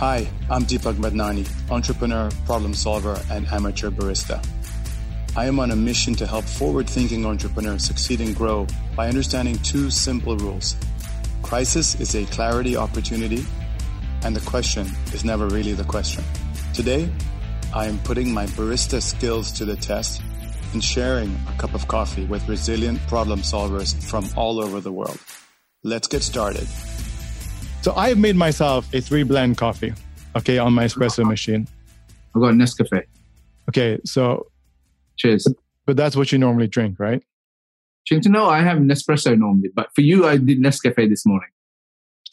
Hi, I'm Deepak Madnani, entrepreneur, problem solver, and amateur barista. I am on a mission to help forward thinking entrepreneurs succeed and grow by understanding two simple rules. Crisis is a clarity opportunity, and the question is never really the question. Today, I am putting my barista skills to the test and sharing a cup of coffee with resilient problem solvers from all over the world. Let's get started. So I have made myself a three blend coffee, okay, on my espresso machine. I've got Nescafe. Okay, so Cheers. but that's what you normally drink, right? Know I have Nespresso normally, but for you, I did Nescafe this morning.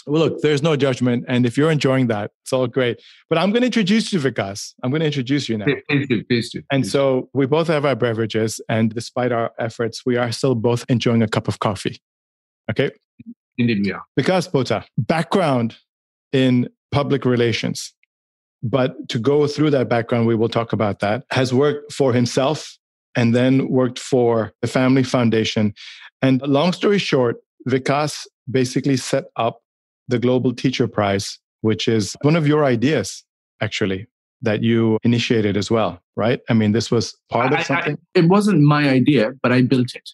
Well, look, there's no judgment, and if you're enjoying that, it's all great. But I'm going to introduce you, Vikas. I'm going to introduce you now. Please do, please do. And so we both have our beverages, and despite our efforts, we are still both enjoying a cup of coffee. Okay. Indeed we are. Vikas Pota, background in public relations. But to go through that background, we will talk about that, has worked for himself and then worked for the Family Foundation. And long story short, Vikas basically set up the Global Teacher Prize, which is one of your ideas, actually, that you initiated as well, right? I mean, this was part I- I- of something. it wasn't my idea, but I built it.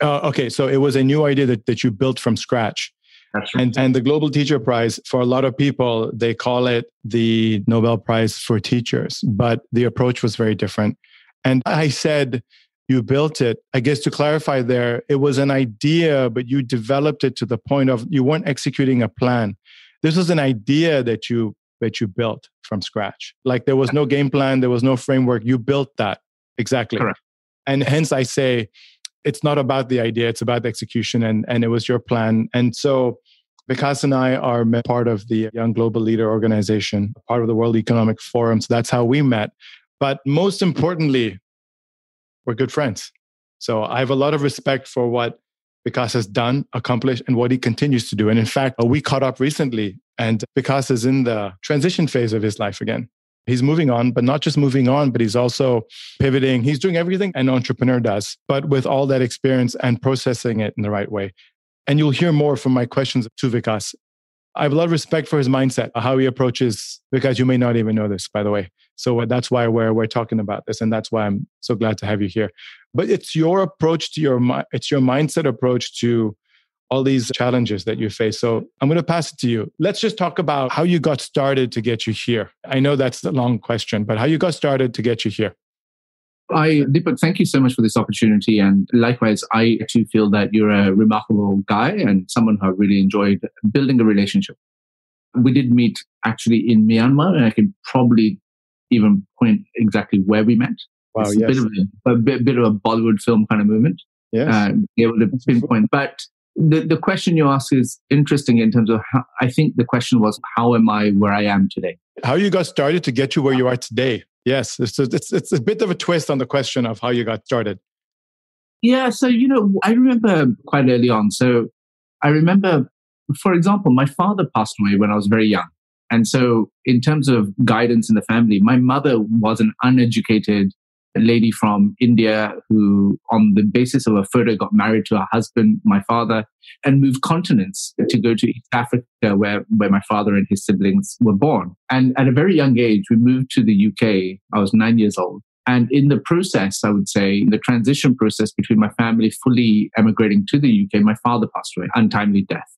Uh, okay, so it was a new idea that, that you built from scratch. That's And, and the Global Teacher Prize, for a lot of people, they call it the Nobel Prize for Teachers, but the approach was very different. And I said, you built it. I guess to clarify there, it was an idea, but you developed it to the point of you weren't executing a plan. This was an idea that you that you built from scratch. Like there was no game plan, there was no framework. You built that exactly. Correct. And hence I say it's not about the idea, it's about the execution and, and it was your plan. And so Vikas and I are part of the Young Global Leader Organization, part of the World Economic Forum. So that's how we met. But most importantly, we're good friends. So I have a lot of respect for what Vikas has done, accomplished, and what he continues to do. And in fact, we caught up recently, and Vikas is in the transition phase of his life again. He's moving on, but not just moving on, but he's also pivoting. He's doing everything an entrepreneur does, but with all that experience and processing it in the right way. And you'll hear more from my questions to Vikas. I have a lot of respect for his mindset, how he approaches, because you may not even know this, by the way. So that's why we're, we're talking about this. And that's why I'm so glad to have you here. But it's your approach to your, it's your mindset approach to all these challenges that you face. So I'm going to pass it to you. Let's just talk about how you got started to get you here. I know that's the long question, but how you got started to get you here. I, Deepak, thank you so much for this opportunity. And likewise, I too feel that you're a remarkable guy and someone who I really enjoyed building a relationship. We did meet actually in Myanmar, and I can probably even point exactly where we met. Wow, it's a yes. bit of a, a bit, bit of a Bollywood film kind of movement. Yes. uh, able to pinpoint. But the, the question you ask is interesting in terms of how, I think the question was, how am I where I am today? how you got started to get you where you are today. Yes, it's a, it's, it's a bit of a twist on the question of how you got started. Yeah. So, you know, I remember quite early on. So I remember, for example, my father passed away when I was very young. And so in terms of guidance in the family, my mother was an uneducated lady from India who, on the basis of a photo, got married to her husband, my father, and moved continents to go to East Africa, where, where my father and his siblings were born. And at a very young age, we moved to the UK. I was nine years old. And in the process, I would say, the transition process between my family fully emigrating to the UK, my father passed away, untimely death.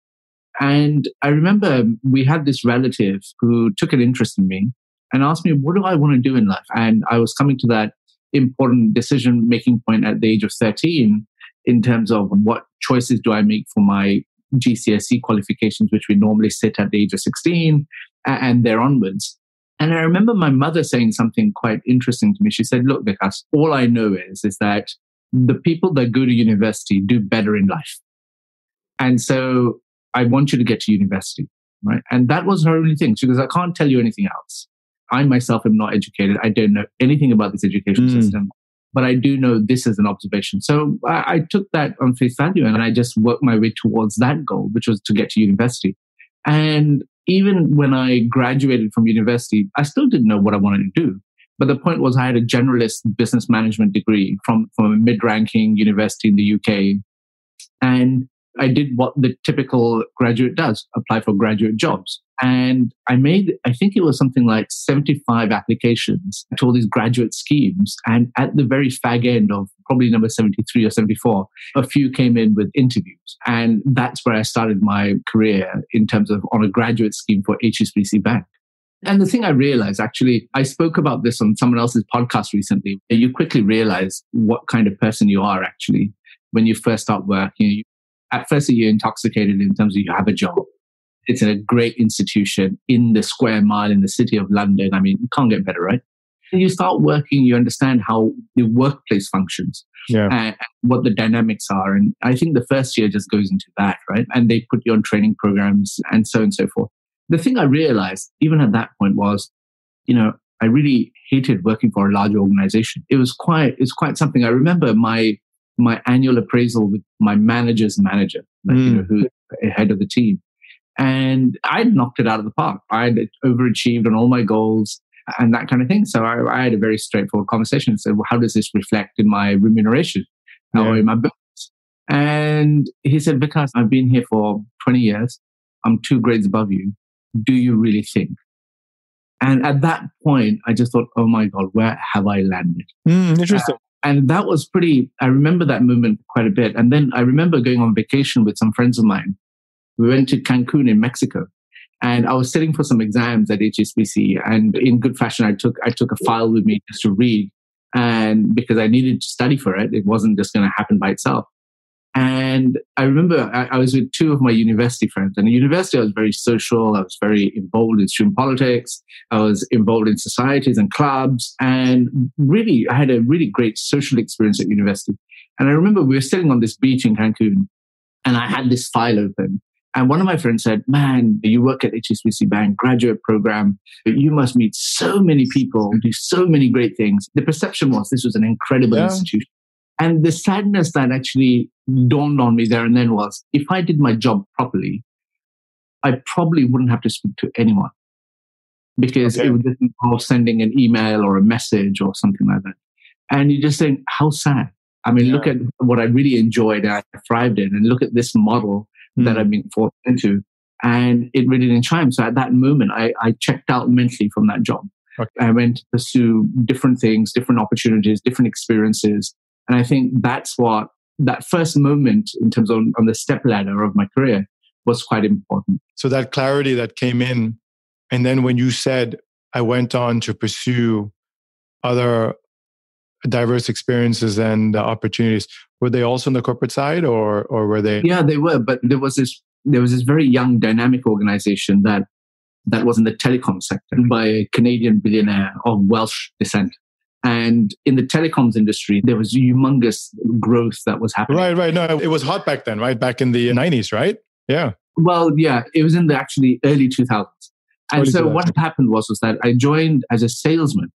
And I remember we had this relative who took an interest in me and asked me, what do I want to do in life? And I was coming to that important decision making point at the age of 13 in terms of what choices do I make for my GCSE qualifications, which we normally sit at the age of 16 and there onwards. And I remember my mother saying something quite interesting to me. She said, look, Vikas, all I know is, is that the people that go to university do better in life. And so I want you to get to university, right? And that was her only thing. She goes, I can't tell you anything else. I myself am not educated. I don't know anything about this education Mm. system, but I do know this is an observation. So I, I took that on face value and I just worked my way towards that goal, which was to get to university. And even when I graduated from university, I still didn't know what I wanted to do. But the point was, I had a generalist business management degree from, from a mid ranking university in the UK. And I did what the typical graduate does apply for graduate jobs. And I made, I think it was something like 75 applications to all these graduate schemes. And at the very fag end of probably number 73 or 74, a few came in with interviews. And that's where I started my career in terms of on a graduate scheme for HSBC Bank. And the thing I realized actually, I spoke about this on someone else's podcast recently. You quickly realize what kind of person you are actually when you first start working. At first, you're intoxicated in terms of you have a job. It's in a great institution in the square mile in the city of London. I mean, you can't get better, right? And you start working, you understand how the workplace functions yeah. and what the dynamics are. And I think the first year just goes into that, right? And they put you on training programs and so on and so forth the thing I realized even at that point was, you know, I really hated working for a large organization. It was quite, it's quite something. I remember my, my annual appraisal with my manager's manager, like, mm. you know, who's head of the team. And I'd knocked it out of the park. I'd overachieved on all my goals and that kind of thing. So I, I had a very straightforward conversation said, well, how does this reflect in my remuneration yeah. or in my bonus? And he said, because I've been here for 20 years. I'm two grades above you do you really think? And at that point, I just thought, oh my God, where have I landed? Mm, interesting. Uh, and that was pretty, I remember that moment quite a bit. And then I remember going on vacation with some friends of mine. We went to Cancun in Mexico. And I was sitting for some exams at HSBC. And in good fashion, I took, I took a file with me just to read. And because I needed to study for it, it wasn't just going to happen by itself. And I remember I, I, was with two of my university friends. And at university, I was very social. I was very involved in student politics. I was involved in societies and clubs. And really, I had a really great social experience at university. And I remember we were sitting on this beach in Cancun and I had this file open. And one of my friends said, Man, you work at HSBC Bank, graduate program. You must meet so many people, do so many great things. The perception was this was an incredible yeah. institution. And the sadness that actually dawned on me there and then was if I did my job properly, I probably wouldn't have to speak to anyone because okay. it would just involve sending an email or a message or something like that. And you're just think, how sad. I mean, yeah. look at what I really enjoyed and I thrived in, and look at this model mm. that I've been forced into. And it really didn't chime. So at that moment, I, I checked out mentally from that job. Okay. I went to pursue different things, different opportunities, different experiences. And I think that's what that first moment in terms of on the step ladder of my career was quite important. So that clarity that came in, and then when you said, I went on to pursue other diverse experiences and opportunities, were they also on the corporate side or or were they Yeah, they were, but there was this there was this very young dynamic organization that that was in the telecom sector mm-hmm. by a Canadian billionaire of Welsh descent. And in the telecoms industry, there was humongous growth that was happening. Right, right. No, it was hot back then, right? Back in the 90s, right? Yeah. Well, yeah, it was in the actually early 2000s. And so what happened was, was that I joined as a salesman,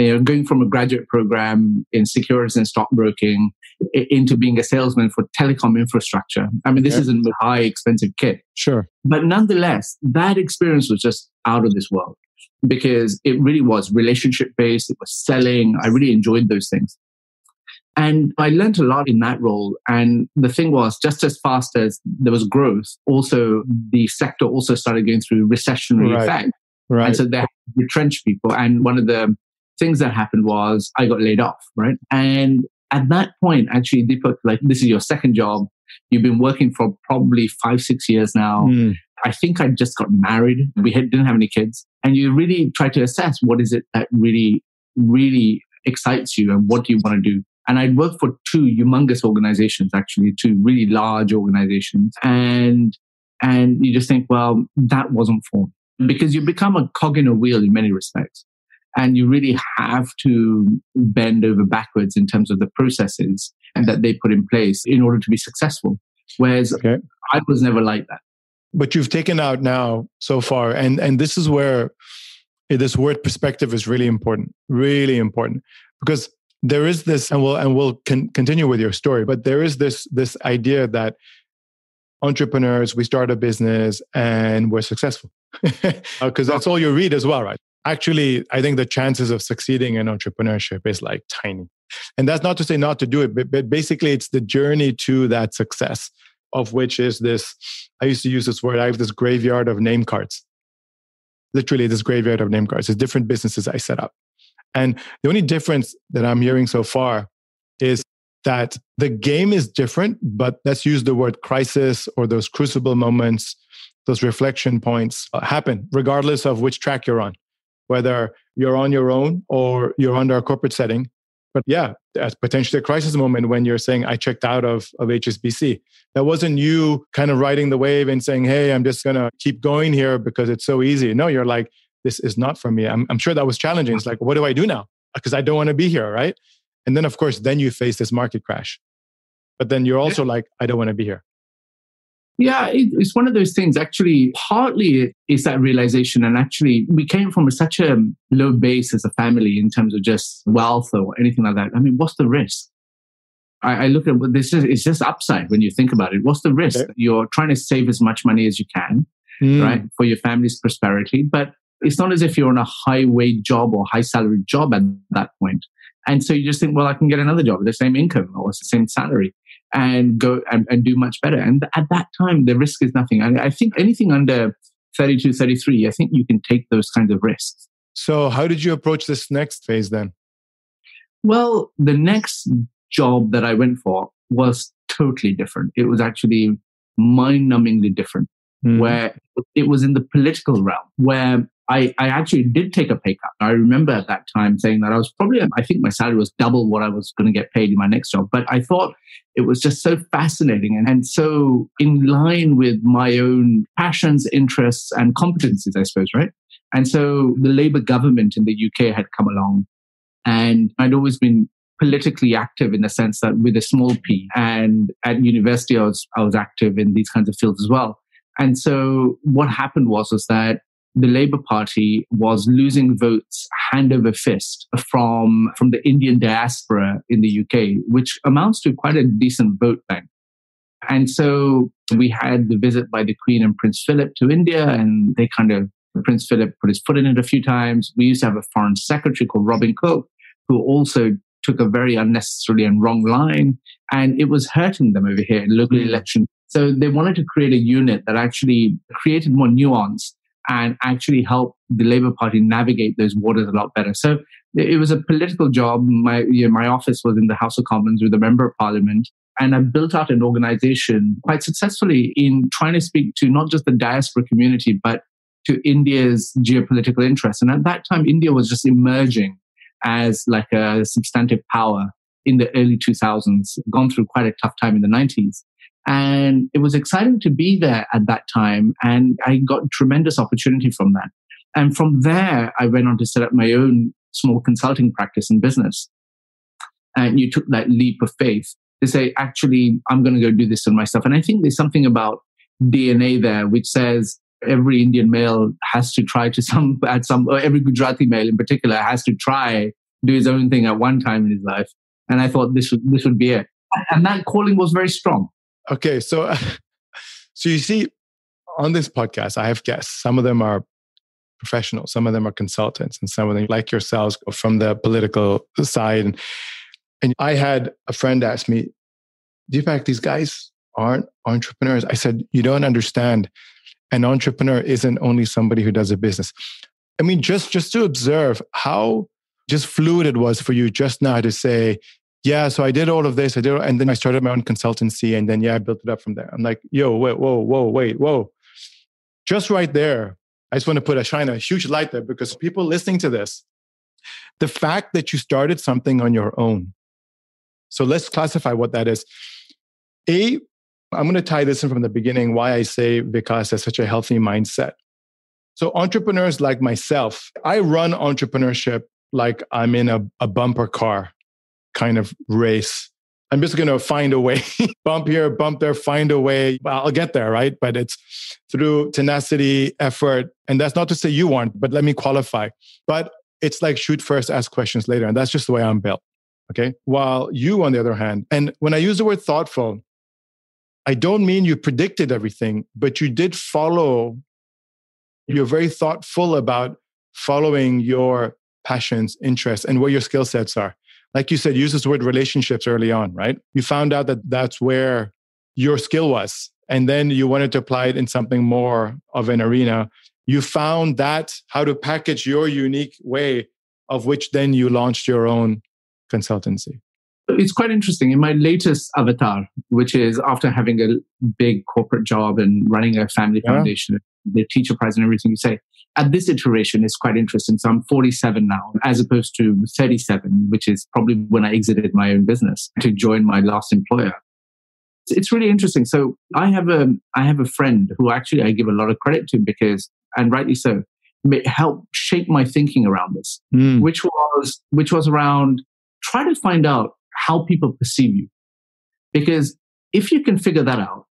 you know, going from a graduate program in securities and stockbroking into being a salesman for telecom infrastructure. I mean, this yeah. isn't a high expensive kit. Sure. But nonetheless, that experience was just out of this world because it really was relationship based. It was selling. I really enjoyed those things. And I learned a lot in that role. And the thing was, just as fast as there was growth, also the sector also started going through recessionary right. effect. Right. And so they retrenched people. And one of the things that happened was I got laid off, right? And at that point, actually, Deepak, like this is your second job. You've been working for probably five, six years now. Mm. I think I just got married. We had, didn't have any kids. And you really try to assess what is it that really, really excites you and what do you want to do? And I'd worked for two humongous organizations, actually, two really large organizations. And, and you just think, well, that wasn't for me because you become a cog in a wheel in many respects. And you really have to bend over backwards in terms of the processes and that they put in place in order to be successful. Whereas okay. I was never like that but you've taken out now so far and and this is where eh, this word perspective is really important really important because there is this and we'll and we'll con- continue with your story but there is this this idea that entrepreneurs we start a business and we're successful uh, because that's all you read as well right actually i think the chances of succeeding in entrepreneurship is like tiny and that's not to say not to do it but, but basically it's the journey to that success of which is this I used to use this word I have this graveyard of name cards literally this graveyard of name cards. It's different businesses I set up. And the only difference that I'm hearing so far is that the game is different, but let's use the word crisis or those crucible moments, those reflection points uh, happen regardless of which track you're on, whether you're on your own or you're under a corporate setting. But yeah, that's potentially a crisis moment when you're saying, I checked out of, of HSBC. That wasn't you kind of riding the wave and saying, Hey, I'm just going to keep going here because it's so easy. No, you're like, this is not for me. I'm, I'm sure that was challenging. It's like, what do I do now? Because I don't want to be here, right? And then, of course, then you face this market crash. But then you're also like, I don't want to be here. Yeah, it's one of those things. Actually, partly is that realization. And actually, we came from such a low base as a family in terms of just wealth or anything like that. I mean, what's the risk? I, I look at this is it's just upside when you think about it. What's the risk? Okay. You're trying to save as much money as you can, mm. right, for your family's prosperity. But it's not as if you're on a high wage job or high salary job at that point. And so you just think, well, I can get another job with the same income or the same salary and go and, and do much better. And at that time, the risk is nothing. And I think anything under 32, 33, I think you can take those kinds of risks. So, how did you approach this next phase then? Well, the next job that I went for was totally different. It was actually mind numbingly different, mm. where it was in the political realm, where I, I actually did take a pay cut. I remember at that time saying that I was probably, I think my salary was double what I was going to get paid in my next job. But I thought it was just so fascinating and, and so in line with my own passions, interests, and competencies, I suppose, right? And so the Labour government in the UK had come along and I'd always been politically active in the sense that with a small p and at university I was, I was active in these kinds of fields as well. And so what happened was, was that the Labour Party was losing votes hand over fist from, from the Indian diaspora in the UK, which amounts to quite a decent vote bank. And so we had the visit by the Queen and Prince Philip to India, and they kind of, Prince Philip put his foot in it a few times. We used to have a foreign secretary called Robin Cook, who also took a very unnecessarily and wrong line, and it was hurting them over here in local mm. elections. So they wanted to create a unit that actually created more nuance and actually help the Labour Party navigate those waters a lot better. So it was a political job. My you know, my office was in the House of Commons with a member of Parliament, and I built out an organization quite successfully in trying to speak to not just the diaspora community, but to India's geopolitical interests. And at that time, India was just emerging as like a substantive power in the early 2000s, gone through quite a tough time in the 90s. And it was exciting to be there at that time. And I got tremendous opportunity from that. And from there, I went on to set up my own small consulting practice in business. And you took that leap of faith to say, actually, I'm going to go do this on myself. And I think there's something about DNA there, which says every Indian male has to try to some, at some, or every Gujarati male in particular has to try do his own thing at one time in his life. And I thought this would, this would be it. And that calling was very strong. Okay, so so you see on this podcast, I have guests. Some of them are professionals, some of them are consultants, and some of them, like yourselves, from the political side. And, and I had a friend ask me, "Do you Deepak, these guys aren't entrepreneurs. I said, You don't understand. An entrepreneur isn't only somebody who does a business. I mean, just just to observe how just fluid it was for you just now to say, yeah, so I did all of this. I did, and then I started my own consultancy, and then yeah, I built it up from there. I'm like, yo, wait, whoa, whoa, wait, whoa, just right there. I just want to put a shine a huge light there because people listening to this, the fact that you started something on your own. So let's classify what that is. A, I'm going to tie this in from the beginning. Why I say Vikas has such a healthy mindset. So entrepreneurs like myself, I run entrepreneurship like I'm in a, a bumper car kind of race. I'm just going to find a way, bump here, bump there, find a way. I'll get there, right? But it's through tenacity, effort. And that's not to say you want, but let me qualify. But it's like shoot first, ask questions later. And that's just the way I'm built. Okay. While you, on the other hand, and when I use the word thoughtful, I don't mean you predicted everything, but you did follow. You're very thoughtful about following your passions, interests, and where your skill sets are like you said, use this word relationships early on, right? You found out that that's where your skill was. And then you wanted to apply it in something more of an arena. you found that how to package your unique way of which then you launched your own consultancy. It's quite interesting. In my latest avatar, which is after having a big corporate job and running a family yeah. foundation, the teacher prize and everything you say, at this iteration is quite interesting. So I'm 47 now, as opposed to 37, which is probably when I exited my own business to join my last employer. It's really interesting. So I have a I have a friend who actually I give a lot of credit to because, and rightly so, helped shape my thinking around this, mm. which was which was around try to find out how people perceive you. Because if you can figure that out,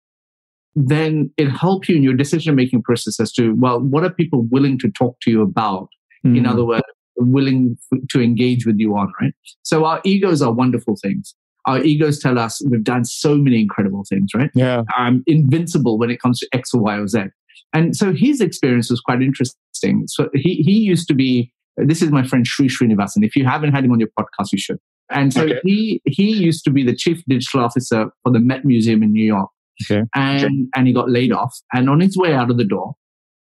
then it helps you in your decision making process as to, well, what are people willing to talk to you about? Mm. In other words, willing to engage with you on, right? So our egos are wonderful things. Our egos tell us we've done so many incredible things, right? Yeah. I'm invincible when it comes to X or Y or Z. And so his experience was quite interesting. So he, he used to be, this is my friend Sree Sreenivasan. If you haven't had him on your podcast, you should. And so okay. he he used to be the chief digital officer for the Met Museum in New York. Okay. And okay. and he got laid off. And on his way out of the door,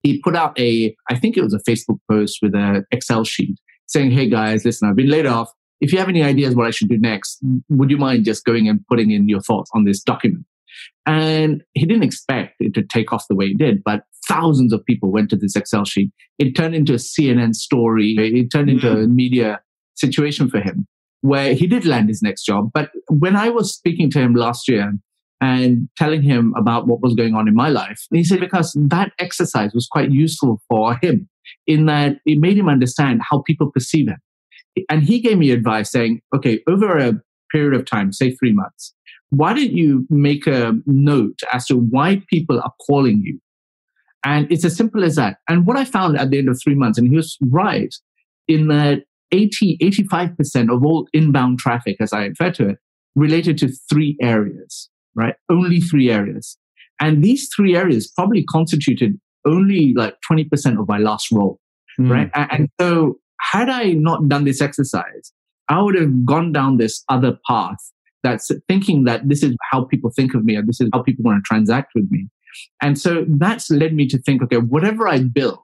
he put out a I think it was a Facebook post with an Excel sheet saying, "Hey guys, listen, I've been laid off. If you have any ideas what I should do next, would you mind just going and putting in your thoughts on this document?" And he didn't expect it to take off the way it did, but thousands of people went to this Excel sheet. It turned into a CNN story. It turned into mm. a media situation for him where he did land his next job. But when I was speaking to him last year and telling him about what was going on in my life, he said, because that exercise was quite useful for him in that it made him understand how people perceive him. And he gave me advice saying, okay, over a period of time, say three months, why don't you make a note as to why people are calling you? And it's as simple as that. And what I found at the end of three months, and he was right in that 80, 85% of all inbound traffic, as I refer to it, related to three areas, right? Only three areas. And these three areas probably constituted only like 20% of my last role, mm. right? And, so had I not done this exercise, I would have gone down this other path that's thinking that this is how people think of me and this is how people want to transact with me. And so that's led me to think, okay, whatever I build,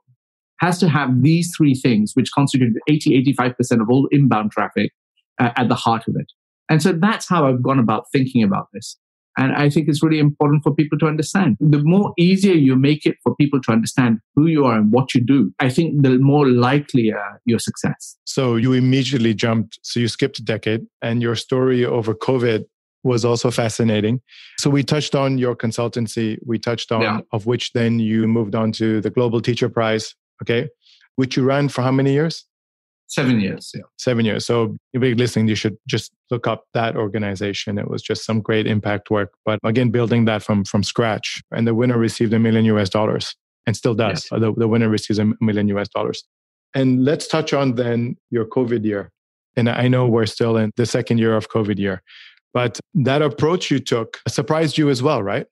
has to have these three things, which constitute 80, 85% of all inbound traffic uh, at the heart of it. And so that's how I've gone about thinking about this. And I think it's really important for people to understand. The more easier you make it for people to understand who you are and what you do, I think the more likely uh, your success. So you immediately jumped, so you skipped a decade, and your story over COVID was also fascinating. So we touched on your consultancy, we touched on yeah. of which then you moved on to the Global Teacher Prize okay, which you ran for how many years? Seven years. Yeah. Seven years. So if you're listening, you should just look up that organization. It was just some great impact work. But again, building that from from scratch. And the winner received a million US dollars and still does. Yes. The, the winner receives a million US dollars. And let's touch on then your COVID year. And I know we're still in the second year of COVID year, but that approach you took surprised you as well, right?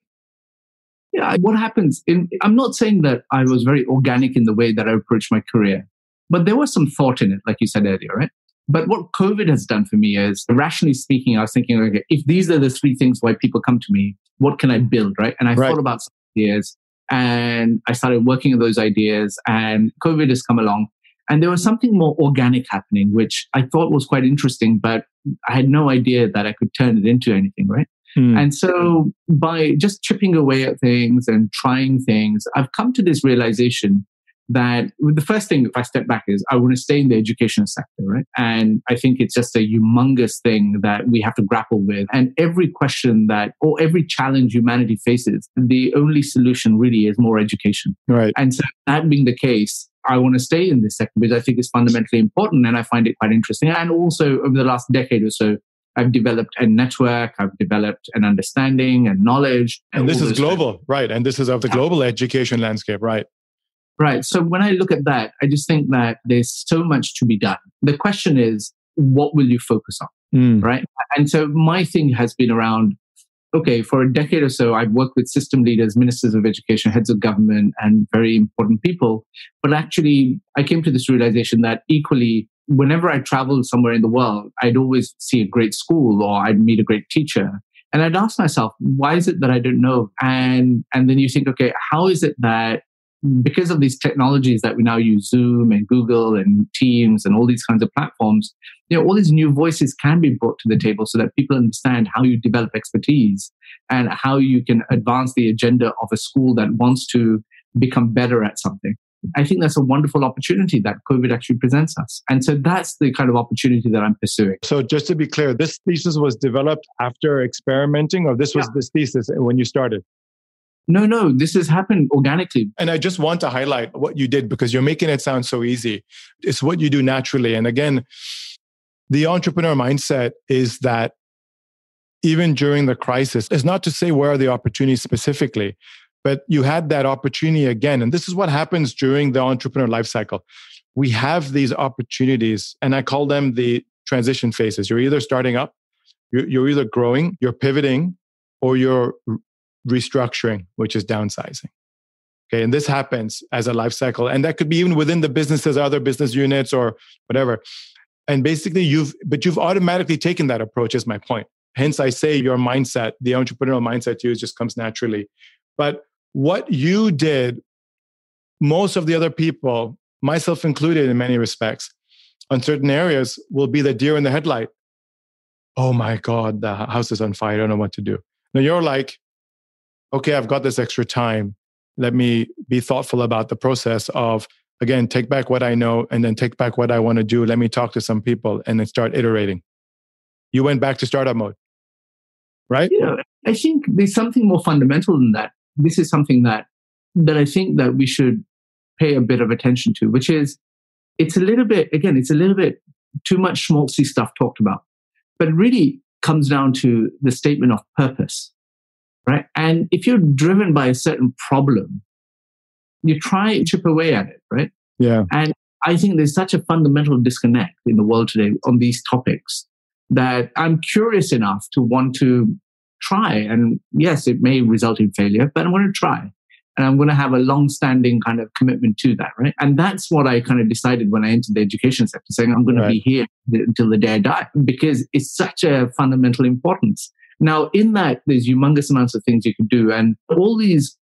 yeah, what happens in, I'm not saying that I was very organic in the way that I approached my career, but there was some thought in it, like you said earlier, right? But what COVID has done for me is, rationally speaking, I was thinking, okay, if these are the three things why people come to me, what can I build, right? And I right. thought about some ideas and I started working on those ideas and COVID has come along and there was something more organic happening, which I thought was quite interesting, but I had no idea that I could turn it into anything, right? Hmm. And so by just chipping away at things and trying things, I've come to this realization that the first thing, if I step back, is I want to stay in the education sector, right? And I think it's just a humongous thing that we have to grapple with. And every question that, or every challenge humanity faces, the only solution really is more education. Right. And so that being the case, I want to stay in this sector because I think it's fundamentally important and I find it quite interesting. And also over the last decade or so, I've developed a network, I've developed an understanding and knowledge. And, and this is global, right? And this is of the global education landscape, right? Right. So when I look at that, I just think that there's so much to be done. The question is, what will you focus on? Mm. Right. And so my thing has been around okay, for a decade or so, I've worked with system leaders, ministers of education, heads of government, and very important people. But actually, I came to this realization that equally, whenever I traveled somewhere in the world, I'd always see a great school or I'd meet a great teacher. And I'd ask myself, why is it that I don't know? And and then you think, okay, how is it that because of these technologies that we now use, Zoom and Google and Teams and all these kinds of platforms, you know, all these new voices can be brought to the table so that people understand how you develop expertise and how you can advance the agenda of a school that wants to become better at something. I think that's a wonderful opportunity that COVID actually presents us. And so that's the kind of opportunity that I'm pursuing. So just to be clear, this thesis was developed after experimenting, or this was yeah. this thesis when you started? No, no, this has happened organically. And I just want to highlight what you did because you're making it sound so easy. It's what you do naturally. And again, the entrepreneur mindset is that even during the crisis, it's not to say where are the opportunities specifically, but you had that opportunity again. And this is what happens during the entrepreneur life cycle. We have these opportunities, and I call them the transition phases. You're either starting up, you're, either growing, you're pivoting, or you're restructuring, which is downsizing. Okay, and this happens as a life cycle, and that could be even within the businesses, other business units, or whatever. And basically, you've but you've automatically taken that approach. Is my point. Hence, I say your mindset, the entrepreneurial mindset you, just comes naturally. But what you did, most of the other people, myself included in many respects, on certain areas, will be the deer in the headlight. Oh my God, the house is on fire. I don't know what to do. Now you're like, okay, I've got this extra time. Let me be thoughtful about the process of, again, take back what I know and then take back what I want to do. Let me talk to some people and then start iterating. You went back to startup mode, right? Yeah, I think there's something more fundamental than that this is something that that I think that we should pay a bit of attention to, which is it's a little bit again, it's a little bit too much schmaltzy stuff talked about, but really comes down to the statement of purpose, right? And if you're driven by a certain problem, you try and chip away at it, right? Yeah. And I think there's such a fundamental disconnect in the world today on these topics that I'm curious enough to want to try. And yes, it may result in failure, but I'm going to try. And I'm going to have a long standing kind of commitment to that, right? And that's what I kind of decided when I entered the education sector, saying I'm going right. to be here until the day I die because it's such a fundamental importance. Now, in that, there's humongous amounts of things you can do. And all these,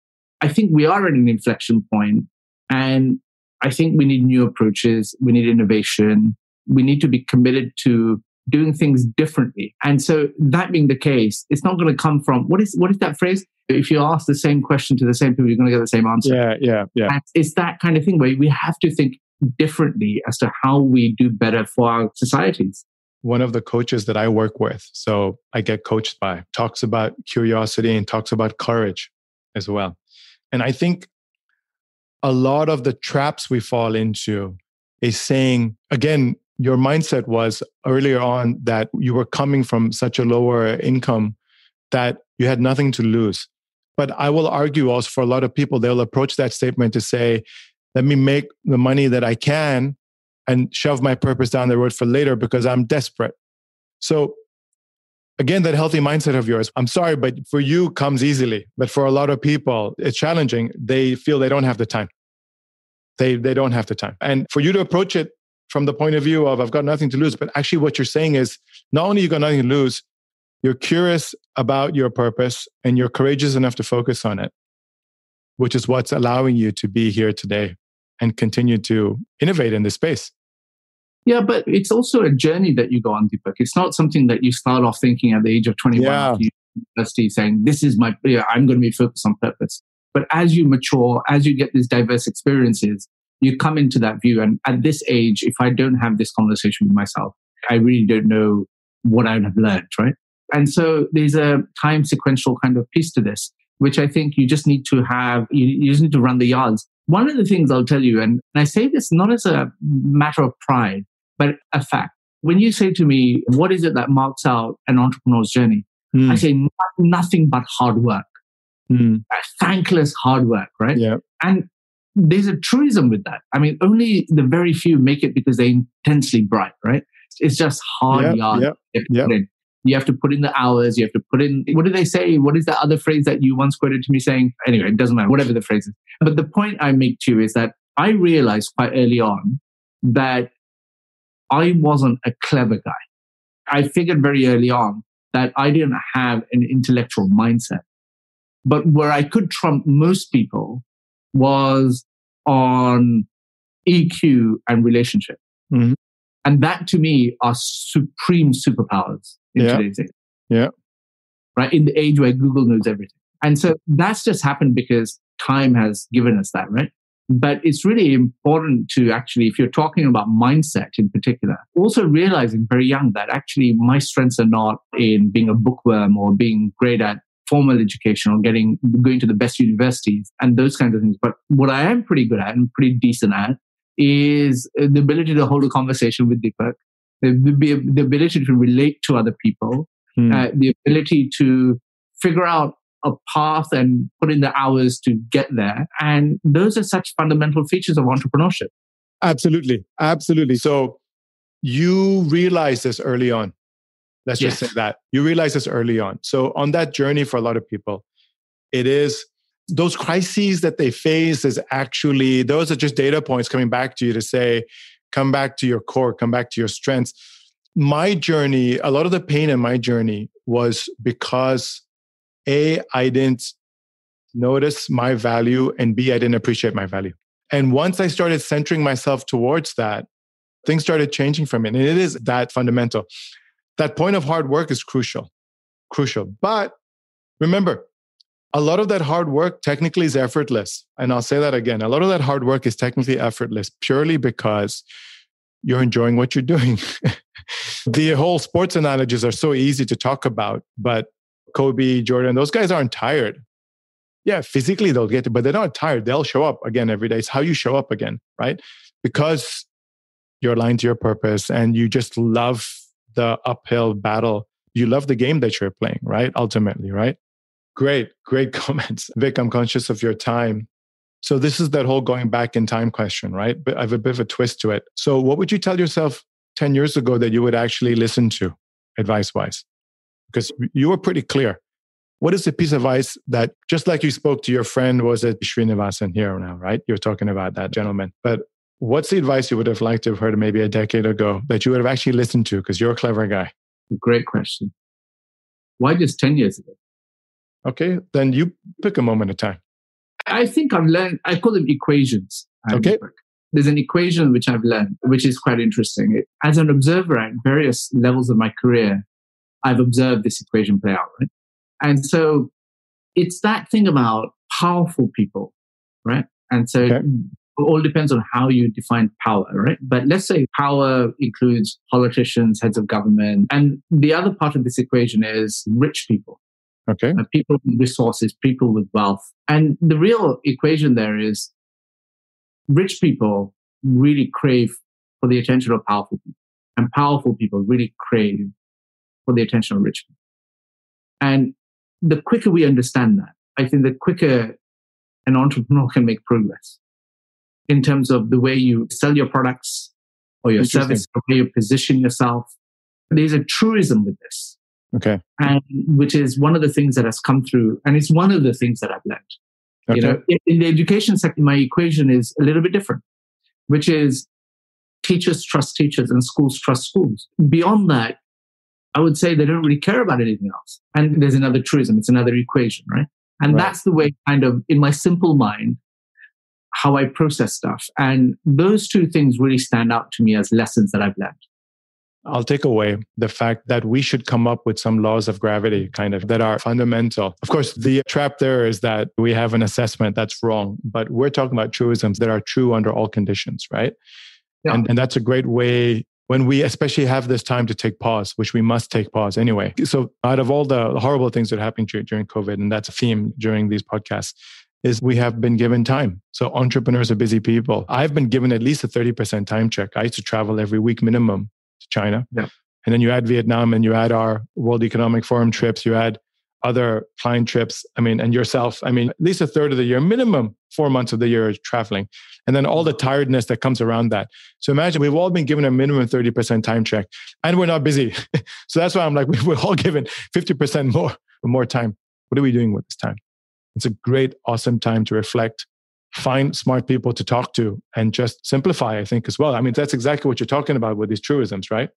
I think we are at an inflection point and I think we need new approaches. We need innovation. We need to be committed to doing things differently. And so that being the case, it's not going to come from what is what is that phrase? If you ask the same question to the same people, you're going to get the same answer. Yeah, yeah, yeah. And it's that kind of thing where we have to think differently as to how we do better for our societies. One of the coaches that I work with, so I get coached by, talks about curiosity and talks about courage as well. And I think a lot of the traps we fall into is saying, again, your mindset was earlier on that you were coming from such a lower income that you had nothing to lose. But I will argue also for a lot of people, they'll approach that statement to say, let me make the money that I can and shove my purpose down the road for later because I'm desperate. So, again, that healthy mindset of yours, I'm sorry, but for you comes easily. But for a lot of people, it's challenging. They feel they don't have the time. They, they don't have the time. And for you to approach it from the point of view of I've got nothing to lose. But actually, what you're saying is not only you got nothing to lose, you're curious about your purpose and you're courageous enough to focus on it, which is what's allowing you to be here today and continue to innovate in this space. Yeah, but it's also a journey that you go on, Deepak. It's not something that you start off thinking at the age of 21 yeah. university saying, this is my, yeah, I'm going to be focused on purpose. But as you mature, as you get these diverse experiences, you come into that view. And at this age, if I don't have this conversation with myself, I really don't know what I would have learned, right? And so there's a time sequential kind of piece to this, which I think you just need to have, you, you just need to run the yards. One of the things I'll tell you, and I say this not as a matter of pride, but a fact. When you say to me, what is it that marks out an entrepreneur's journey? Mm. I say nothing but hard work. Mm. Thankless hard work, right? Yeah. And there's a truism with that. I mean, only the very few make it because they're intensely bright, right? It's just hard yep, yards. Yep, yep. You have to put in the hours. You have to put in, what do they say? What is the other phrase that you once quoted to me saying? Anyway, it doesn't matter, whatever the phrase is. But the point I make to you is that I realized quite early on that I wasn't a clever guy. I figured very early on that I didn't have an intellectual mindset. But where I could trump most people was on EQ and relationship. Mhm. And that to me are supreme superpowers in Yeah. today's age. Yeah. Right. In the age where Google knows everything. And so that's just happened because time has given us that, right? But it's really important to actually, if you're talking about mindset in particular, also realizing very young that actually my strengths are not in being a bookworm or being great at formal education or getting going to the best universities and those kinds of things. But what I am pretty good at and pretty decent at is the ability to hold a conversation with Deepak, the, the, ability to relate to other people, Hmm. uh, the ability to figure out a path and put in the hours to get there. And those are such fundamental features of entrepreneurship. Absolutely. Absolutely. So you realize this early on. Let's just say that. You realize this early on. So on that journey for a lot of people, it is those crises that they face is actually those are just data points coming back to you to say, come back to your core, come back to your strengths. My journey, a lot of the pain in my journey was because A, I didn't notice my value, and B, I didn't appreciate my value. And once I started centering myself towards that, things started changing for me. And it is that fundamental. That point of hard work is crucial, crucial. But remember, a lot of that hard work technically is effortless. And I'll say that again. A lot of that hard work is technically effortless purely because you're enjoying what you're doing. the whole sports analogies are so easy to talk about, but Kobe, Jordan, those guys aren't tired. Yeah, physically they'll get it, but they're not tired. They'll show up again every day. It's how you show up again, right? Because you're aligned to your purpose and you just love the uphill battle. You love the game that you're playing, right? Ultimately, right? Great, great comments. Vic, I'm conscious of your time. So this is that whole going back in time question, right? But I have a bit of a twist to it. So what would you tell yourself 10 years ago that you would actually listen to advice wise? Because you were pretty clear. What is the piece of advice that, just like you spoke to your friend, was it Sreenivasan here now, right? You're talking about that gentleman. But what's the advice you would have liked to have heard maybe a decade ago that you would have actually listened to? Because you're a clever guy. Great question. Why just 10 years ago? Okay, then you pick a moment of time. I think I've learned, I call them equations. Okay. There's an equation which I've learned, which is quite interesting. As an observer at various levels of my career, I've observed this equation play out, right? And so it's that thing about powerful people, right? And so Okay. it all depends on how you define power, right? But let's say power includes politicians, heads of government. And the other part of this equation is rich people Okay. uh, people with resources, people with wealth. And the real equation there is rich people really crave for the attention of powerful people, and powerful people really crave for the attention of rich people. And the quicker we understand that, I think the quicker an entrepreneur can make progress in terms of the way you sell your products or your service, the way you position yourself. There's a truism with this Okay. and which is one of the things that has come through and it's one of the things that i've learned Okay. you know in, the education sector my equation is a little bit different which is teachers trust teachers and schools trust schools beyond that i would say they don't really care about anything else and there's another truism it's another equation right and Right. that's the way kind of in my simple mind how i process stuff and those two things really stand out to me as lessons that i've learned I'll take away the fact that we should come up with some laws of gravity kind of that are fundamental. Of course, the trap there is that we have an assessment that's wrong, but we're talking about truisms that are true under all conditions, right? Yeah. And, and that's a great way when we especially have this time to take pause, which we must take pause anyway. So, out of all the horrible things that happened dur- during COVID, and that's a theme during these podcasts, is we have been given time. So, entrepreneurs are busy people. I've been given at least a 30% time check. I used to travel every week minimum to China. Yeah. And then you add Vietnam and you add our World Economic Forum trips, you add other client trips. I mean, and yourself. I mean, at least a third of the year, minimum four months of the year is traveling. And then all the tiredness that comes around that. So imagine we've all been given a minimum 30% time check and we're not busy. so that's why I'm like, we're all given 50% more, more time. What are we doing with this time? It's a great, awesome time to reflect, find smart people to talk to, and just simplify, I think, as well. I mean, that's exactly what you're talking about with these truisms, right?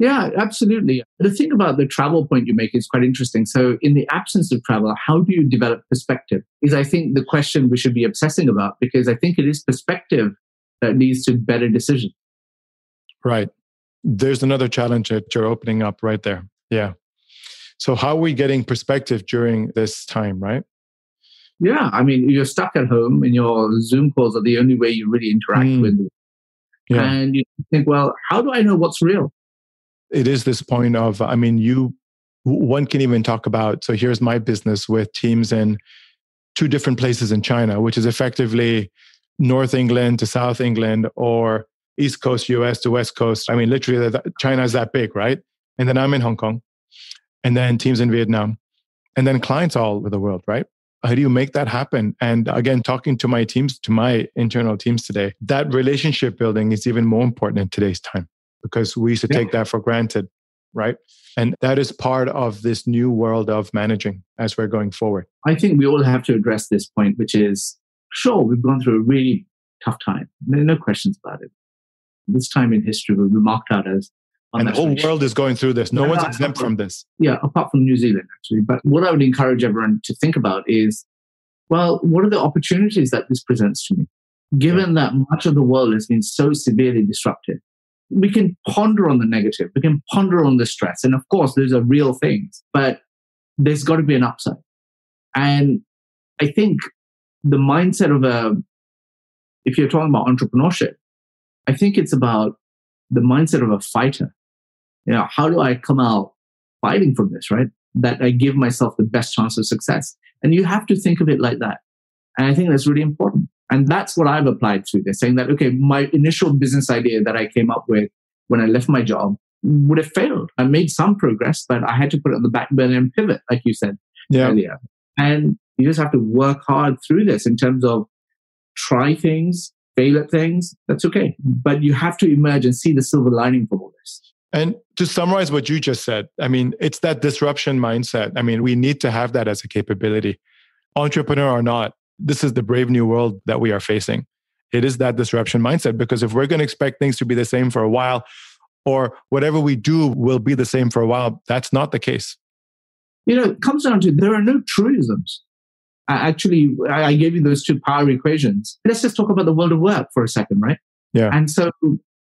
Yeah, absolutely. The thing about the travel point you make is quite interesting. So, in the absence of travel, how do you develop perspective? Is I think the question we should be obsessing about because I think it is perspective that leads to better decisions. Right. There's another challenge that you're opening up right there. Yeah. So, how are we getting perspective during this time, right? Yeah. I mean, you're stuck at home and your Zoom calls are the only way you really interact mm. with. Yeah. And you think, well, how do I know what's real? it is this point of i mean you one can even talk about so here's my business with teams in two different places in china which is effectively north england to south england or east coast us to west coast i mean literally china is that big right and then i'm in hong kong and then teams in vietnam and then clients all over the world right how do you make that happen and again talking to my teams to my internal teams today that relationship building is even more important in today's time because we used to take that for granted, right? And that is part of this new world of managing as we're going forward. I think we all have to address this point, which is sure, we've gone through a really tough time. There are no questions about it. This time in history will be marked out as. And the whole world is going through this. No, no one's exempt from this. Yeah, apart from New Zealand, actually. But what I would encourage everyone to think about is well, what are the opportunities that this presents to me? Given yeah. that much of the world has been so severely disrupted, we can ponder on the negative, we can ponder on the stress. And of course, those are real things, but there's got to be an upside. And I think the mindset of a, if you're talking about entrepreneurship, I think it's about the mindset of a fighter. You know, how do I come out fighting from this, right? That I give myself the best chance of success. And you have to think of it like that. And I think that's really important. And that's what I've applied to this, saying that, okay, my initial business idea that I came up with when I left my job would have failed. I made some progress, but I had to put it on the back burner and pivot, like you said yeah. earlier. And you just have to work hard through this in terms of try things, fail at things. That's okay. But you have to emerge and see the silver lining from this. And to summarize what you just said, I mean, it's that disruption mindset. I mean, we need to have that as a capability. Entrepreneur or not, this is the brave new world that we are facing. It is that disruption mindset because if we're going to expect things to be the same for a while, or whatever we do will be the same for a while, that's not the case. You know, it comes down to there are no truisms. actually, I gave you those two power equations. Let's just talk about the world of work for a second, right? Yeah. And so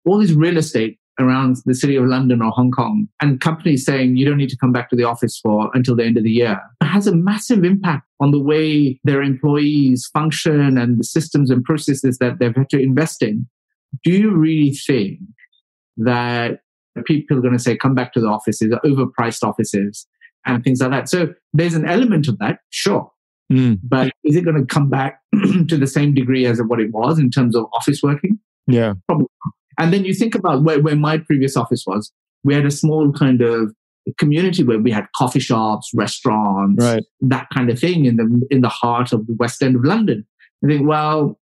all these real estate around the city of London or Hong Kong and companies saying you don't need to come back to the office for until the end of the year has a massive impact on the way their employees function and the systems and processes that they've had to invest in. Do you really think that people are going to say come back to the offices, overpriced offices and things like that? So there's an element of that, sure. Mm. But is it going to come back to the same degree as what it was in terms of office working? Yeah. Probably and then you think about where, where my previous office was. We had a small kind of community where we had coffee shops, restaurants, right. that kind of thing in the in the heart of the West End of London. I think, well,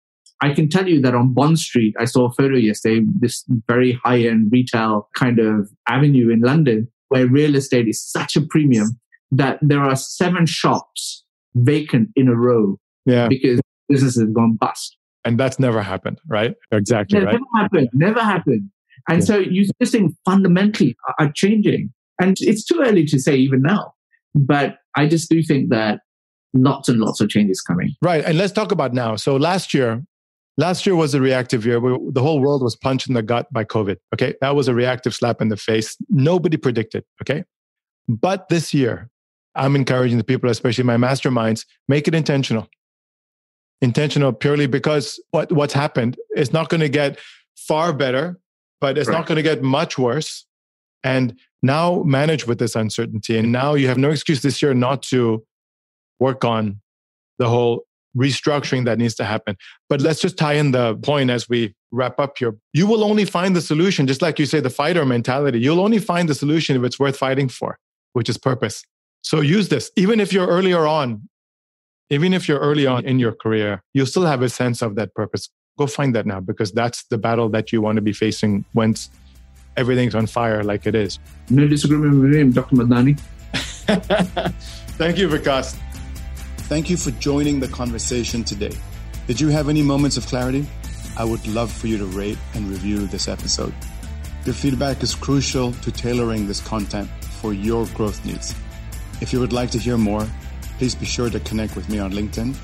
I can tell you that on Bond Street, I saw a photo yesterday, this very high end retail kind of avenue in London where real estate is such a premium that there are seven shops vacant in a row yeah. because businesses have gone bust. And that's never happened, right? Exactly, right? Never happened. Never happened. And yeah. so you just think fundamentally are changing. And it's too early to say even now. But I just do think that lots and lots of changes coming. Right. And let's talk about now. So last year, last year was a reactive year where the whole world was punched in the gut by COVID. Okay. That was a reactive slap in the face. Nobody predicted. Okay. But this year, I'm encouraging the people, especially my masterminds, make it intentional intentional purely because what what's happened is not going to get far better, but it's right. not going to get much worse. And now manage with this uncertainty. And now you have no excuse this year not to work on the whole restructuring that needs to happen. But let's just tie in the point as we wrap up here. You will only find the solution, just like you say, the fighter mentality. You'll only find the solution if it's worth fighting for, which is purpose. So use this. Even if you're earlier on even if you're early on in your career, you still have a sense of that purpose. Go find that now because that's the battle that you want to be facing once everything's on fire like it is. No disagreement with him, Dr. Madani. Thank you, Vikas. Thank you for joining the conversation today. Did you have any moments of clarity? I would love for you to rate and review this episode. Your feedback is crucial to tailoring this content for your growth needs. If you would like to hear more, please be sure to connect with me on LinkedIn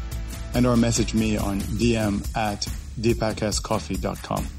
and or message me on DM at deepakscoffee.com.